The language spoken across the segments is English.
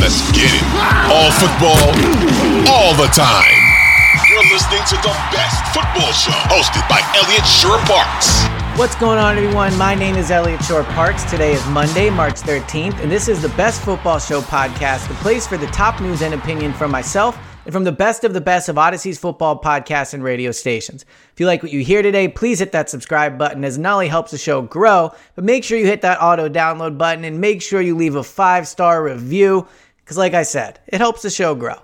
Let's get it. All football, all the time. You're listening to the best football show hosted by Eliot Shorr-Parks. What's going on, everyone? My name is Eliot Shorr-Parks. Today is Monday, March 13th, and this is the Best Football Show podcast, the place for the top news and opinion from myself and from the best of the best of Audacy's football podcasts and radio stations. If you like what you hear today, please hit that subscribe button as it not only helps the show grow, but make sure you hit that auto download button and make sure you leave a five star review because, like I said, it helps the show grow.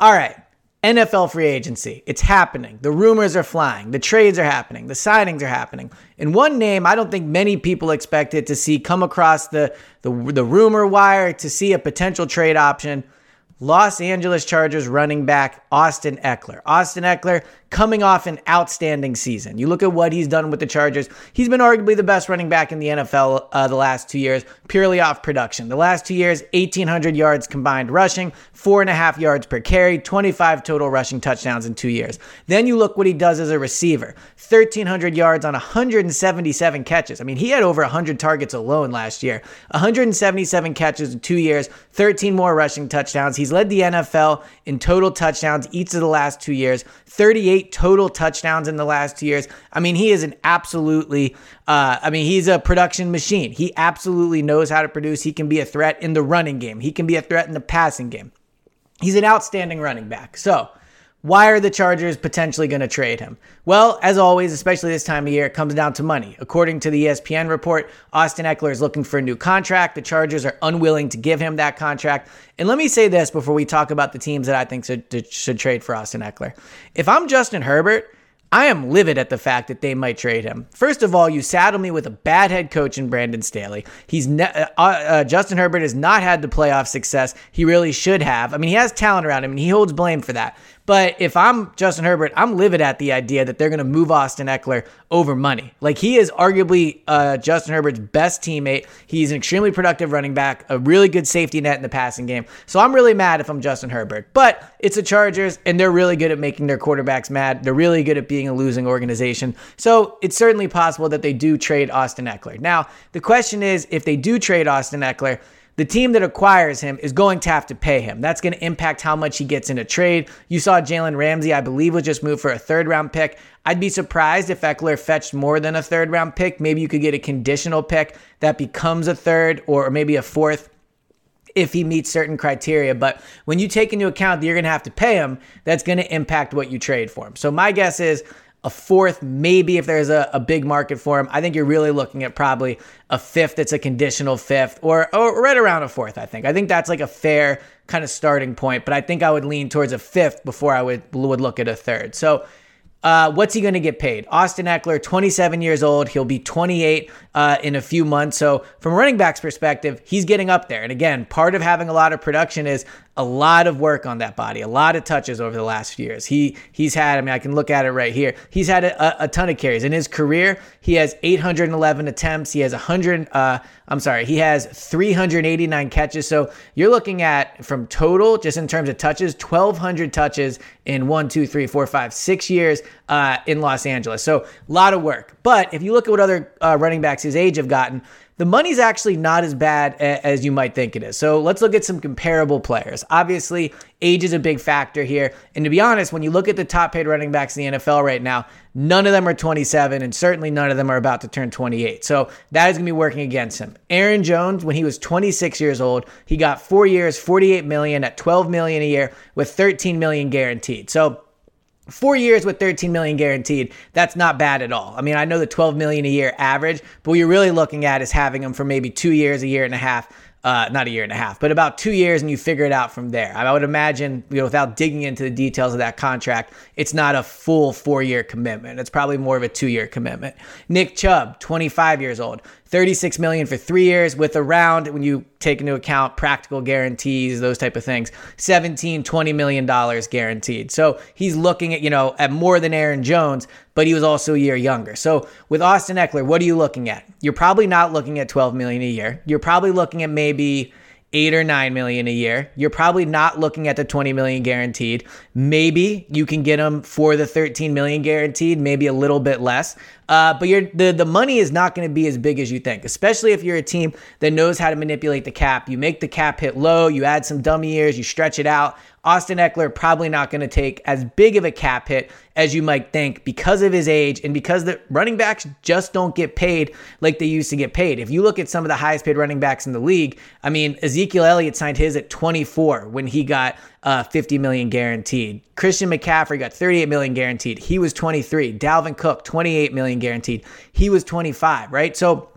All right. NFL free agency. It's happening. The rumors are flying. The trades are happening. The signings are happening. And one name I don't think many people expected to see come across the, the, the rumor wire to see a potential trade option Los Angeles Chargers running back Austin Ekeler. Austin Ekeler coming off an outstanding season. You look at what he's done with the Chargers. He's been arguably the best running back in the NFL uh, the last two years, purely off production. The last two years, 1,800 yards combined rushing, four and a half yards per carry, 25 total rushing touchdowns in two years. Then you look what he does as a receiver 1,300 yards on 177 catches. I mean, he had over 100 targets alone last year. 177 catches in two years, 13 more rushing touchdowns. He's led the NFL in total touchdowns each of the last two years, 38 total touchdowns in the last two years. I mean, he is an absolutely, uh, I mean, he's a production machine. He absolutely knows how to produce. He can be a threat in the running game, he can be a threat in the passing game. He's an outstanding running back. So, why are the Chargers potentially going to trade him? Well, as always, especially this time of year, it comes down to money. According to the ESPN report, Austin Ekeler is looking for a new contract. The Chargers are unwilling to give him that contract. And let me say this before we talk about the teams that I think should, should trade for Austin Ekeler. If I'm Justin Herbert, I am livid at the fact that they might trade him. First of all, you saddle me with a bad head coach in Brandon Staley. He's ne- uh, uh, Justin Herbert has not had the playoff success he really should have. I mean, he has talent around him, and he holds blame for that. But if I'm Justin Herbert, I'm livid at the idea that they're going to move Austin Ekeler over money. Like he is arguably uh, Justin Herbert's best teammate. He's an extremely productive running back, a really good safety net in the passing game. So I'm really mad if I'm Justin Herbert. But it's the Chargers, and they're really good at making their quarterbacks mad. They're really good at being a losing organization. So it's certainly possible that they do trade Austin Ekeler. Now, the question is if they do trade Austin Ekeler, the team that acquires him is going to have to pay him. That's going to impact how much he gets in a trade. You saw Jalen Ramsey, I believe, was just moved for a third round pick. I'd be surprised if Ekeler fetched more than a third round pick. Maybe you could get a conditional pick that becomes a third or maybe a fourth if he meets certain criteria. But when you take into account that you're going to have to pay him, that's going to impact what you trade for him. So my guess is a fourth, maybe if there's a, a big market for him. I think you're really looking at probably a fifth that's a conditional fifth or, or right around a fourth, I think. I think that's like a fair kind of starting point, but I think I would lean towards a fifth before I would, would look at a third. So uh, what's he going to get paid? Austin Ekeler, 27 years old. He'll be 28 uh, in a few months. So, from a running back's perspective, he's getting up there. And again, part of having a lot of production is a lot of work on that body, a lot of touches over the last few years. He he's had, I mean, I can look at it right here. He's had a, a ton of carries in his career. He has 811 attempts. He has 100. Uh, I'm sorry, he has 389 catches. So you're looking at from total, just in terms of touches, 1,200 touches in one, two, three, four, five, six years uh, in Los Angeles. So a lot of work. But if you look at what other uh, running backs his age have gotten, the money's actually not as bad as you might think it is. So let's look at some comparable players. Obviously, age is a big factor here. And to be honest, when you look at the top paid running backs in the NFL right now, none of them are 27, and certainly none of them are about to turn 28. So that is going to be working against him. Aaron Jones, when he was 26 years old, he got four years, 48 million at 12 million a year with 13 million guaranteed. So Four years with 13 million guaranteed. That's not bad at all. I mean, I know the 12 million a year average, but what you're really looking at is having them for maybe two years, a year and a half. Uh, not a year and a half, but about two years, and you figure it out from there. I would imagine, you know, without digging into the details of that contract, it's not a full four year commitment. It's probably more of a two year commitment. Nick Chubb, 25 years old, 36 million for three years with around when you take into account practical guarantees those type of things 17 20 million dollars guaranteed. So he's looking at you know at more than aaron jones but he was also a year younger. So with austin ekeler what are you looking at? You're probably not looking at 12 million a year. You're probably looking at maybe eight or nine million a year. You're probably not looking at the 20 million guaranteed. Maybe you can get them for the 13 million guaranteed, maybe a little bit less. Uh, but the the money is not going to be as big as you think, especially if you're a team that knows how to manipulate the cap. You make the cap hit low, you add some dummy years, you stretch it out. Austin Ekeler probably not going to take as big of a cap hit as you might think because of his age and because the running backs just don't get paid like they used to get paid. If you look at some of the highest paid running backs in the league, I mean, Ezekiel Elliott signed his at 24 when he got uh, 50 million guaranteed. Christian McCaffrey got 38 million guaranteed. He was 23. Dalvin Cook, 28 million guaranteed. He was 25, right? So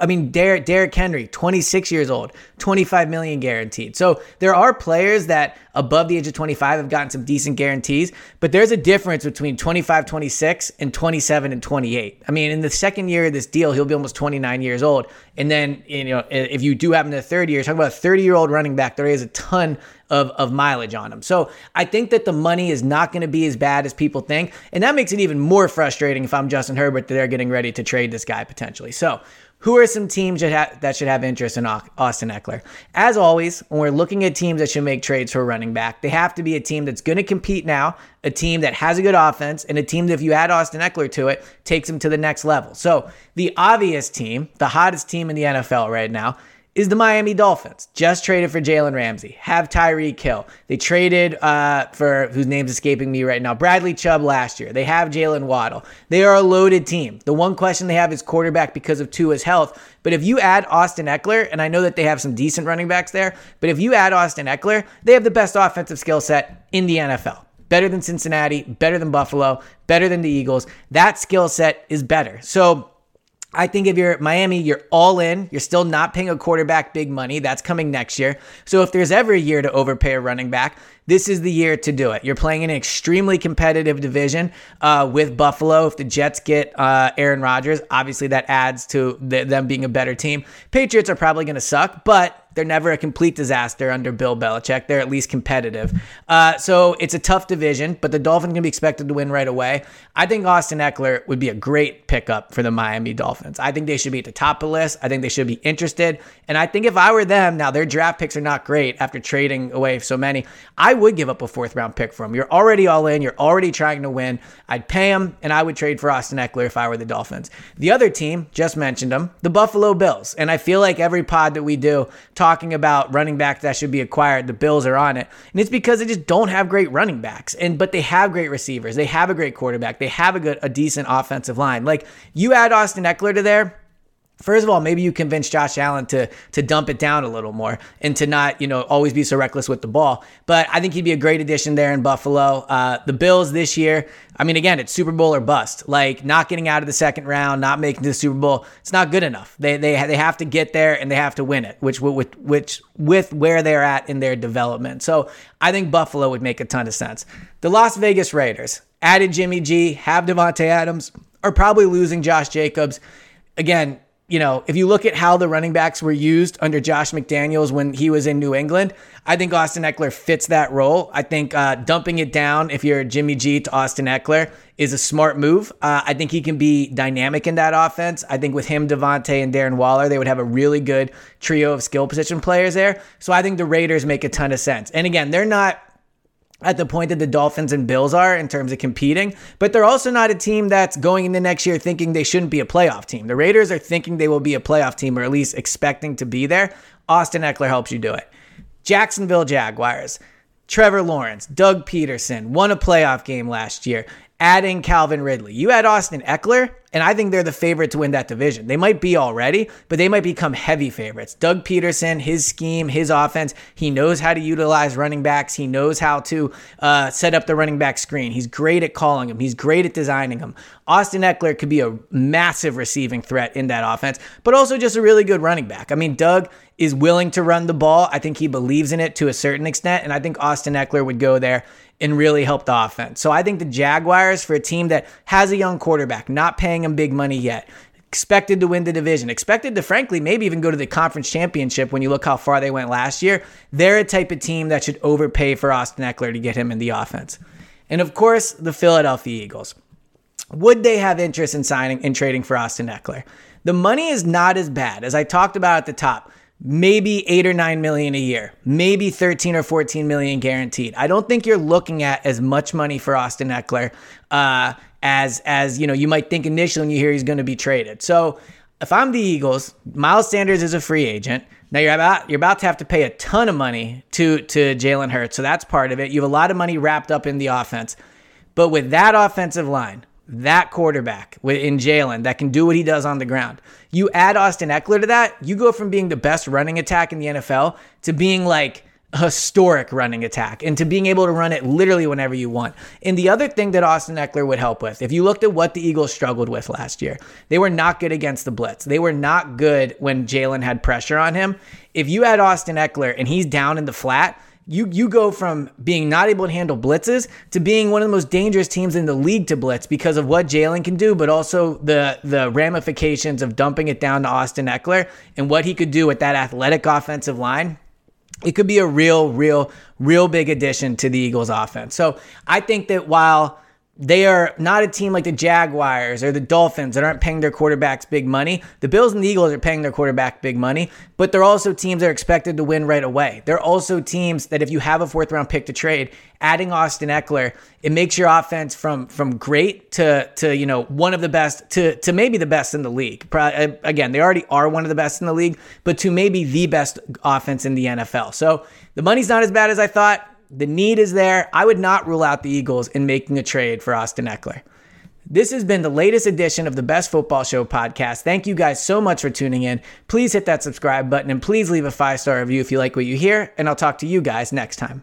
I mean, Derek, Derrick Henry, 26 years old, 25 million guaranteed. So there are players that above the age of 25 have gotten some decent guarantees, but there's a difference between 25, 26 and 27 and 28. I mean, in the second year of this deal, he'll be almost 29 years old. And then, you know, if you do happen to third year, talking about a 30 year old running back, there is a ton of, of mileage on him. So I think that the money is not going to be as bad as people think. And that makes it even more frustrating if I'm Justin Herbert that they're getting ready to trade this guy potentially. So who are some teams that, ha- that should have interest in Austin Ekeler? As always, when we're looking at teams that should make trades for running back, they have to be a team that's going to compete now, a team that has a good offense, and a team that, if you add Austin Ekeler to it, takes them to the next level. So, the obvious team, the hottest team in the NFL right now, is the Miami Dolphins. Just traded for Jalen Ramsey. Have Tyreek Hill. They traded uh, for whose name's escaping me right now. Bradley Chubb last year. They have Jaylen Waddle. They are a loaded team. The one question they have is quarterback because of Tua's health. But if you add Austin Ekeler, and I know that they have some decent running backs there, but if you add Austin Ekeler, they have the best offensive skill set in the NFL better than Cincinnati, better than Buffalo, better than the Eagles. That skill set is better. So I think if you're Miami, you're all in. You're still not paying a quarterback big money. That's coming next year. So if there's ever a year to overpay a running back, this is the year to do it. You're playing in an extremely competitive division uh, with Buffalo. If the Jets get uh, Aaron Rodgers, obviously that adds to the, them being a better team. Patriots are probably going to suck, but they're never a complete disaster under Bill Belichick. They're at least competitive. Uh, so it's a tough division, but the Dolphins can be expected to win right away. I think Austin Ekeler would be a great pickup for the Miami Dolphins. I think they should be at the top of the list. I think they should be interested. And I think if I were them, now their draft picks are not great after trading away so many. I would give up a fourth round pick for them. You're already all in. You're already trying to win. I'd pay them, and I would trade for Austin Ekeler if I were the Dolphins. The other team, just mentioned them, the Buffalo Bills. And I feel like every pod that we do, talking about running backs that should be acquired, the Bills are on it. And it's because they just don't have great running backs. And but they have great receivers. They have a great quarterback. They have a good a decent offensive line. Like you add Austin Ekeler to there, First of all, maybe you convince Josh Allen to to dump it down a little more and to not, you know, always be so reckless with the ball. But I think he'd be a great addition there in Buffalo. Uh, the Bills this year, I mean, again, it's Super Bowl or bust. Like not getting out of the second round, not making the Super Bowl, it's not good enough. They they they have to get there and they have to win it, which with which with where they're at in their development. So I think Buffalo would make a ton of sense. The Las Vegas Raiders added Jimmy G, have Davante Adams, are probably losing Josh Jacobs. Again, you know, if you look at how the running backs were used under Josh McDaniels when he was in New England, I think Austin Ekeler fits that role. I think uh, dumping it down if you're Jimmy G to Austin Ekeler, is a smart move. Uh, I think he can be dynamic in that offense. I think with him, Davante, and Darren Waller, they would have a really good trio of skill position players there. So I think the Raiders make a ton of sense. And again, they're not at the point that the Dolphins and Bills are in terms of competing, but they're also not a team that's going into next year thinking they shouldn't be a playoff team. The Raiders are thinking they will be a playoff team or at least expecting to be there. Austin Ekeler helps you do it. Jacksonville Jaguars. Trevor Lawrence, Doug Pederson won a playoff game last year adding Calvin Ridley. You add Austin Ekeler, and I think they're the favorite to win that division. They might be already, but they might become heavy favorites. Doug Pederson, his scheme, his offense, he knows how to utilize running backs. He knows how to uh, set up the running back screen. He's great at calling them, he's great at designing them. Austin Ekeler could be a massive receiving threat in that offense, but also just a really good running back. I mean, Doug is willing to run the ball. I think he believes in it to a certain extent, and I think Austin Ekeler would go there and really help the offense. So I think the Jaguars, for a team that has a young quarterback, not paying him big money yet, expected to win the division, expected to, frankly, maybe even go to the conference championship when you look how far they went last year, they're a type of team that should overpay for Austin Ekeler to get him in the offense. And of course, the Philadelphia Eagles. Would they have interest in signing and trading for Austin Ekeler? The money is not as bad as I talked about at the top maybe eight or nine million a year, maybe 13 or 14 million guaranteed. I don't think you're looking at as much money for Austin Ekeler uh, as as you know you might think initially when you hear he's going to be traded. So if I'm the Eagles, Miles Sanders is a free agent. Now you're about you're about to have to pay a ton of money to to Jalen Hurts, so that's part of it. You have a lot of money wrapped up in the offense, but with that offensive line, that quarterback in Jalen that can do what he does on the ground. You add Austin Ekeler to that, you go from being the best running attack in the NFL to being like historic running attack and to being able to run it literally whenever you want. And the other thing that Austin Ekeler would help with, if you looked at what the Eagles struggled with last year, they were not good against the blitz. They were not good when Jalen had pressure on him. If you had Austin Ekeler and he's down in the flat, you you go from being not able to handle blitzes to being one of the most dangerous teams in the league to blitz because of what Jalen can do, but also the the ramifications of dumping it down to Austin Ekeler and what he could do with that athletic offensive line. It could be a real, real, real big addition to the Eagles offense. So I think that while they are not a team like the Jaguars or the Dolphins that aren't paying their quarterbacks big money. The Bills and the Eagles are paying their quarterback big money, but they're also teams that are expected to win right away. They're also teams that if you have a fourth round pick to trade, adding Austin Ekeler, it makes your offense from from great to to you know one of the best to to maybe the best in the league. Uh, again, they already are one of the best in the league, but to maybe the best offense in the NFL. So the money's not as bad as I thought. The need is there. I would not rule out the Eagles in making a trade for Austin Ekeler. This has been the latest edition of the Best Football Show podcast. Thank you guys so much for tuning in. Please hit that subscribe button and please leave a five star review if you like what you hear. And I'll talk to you guys next time.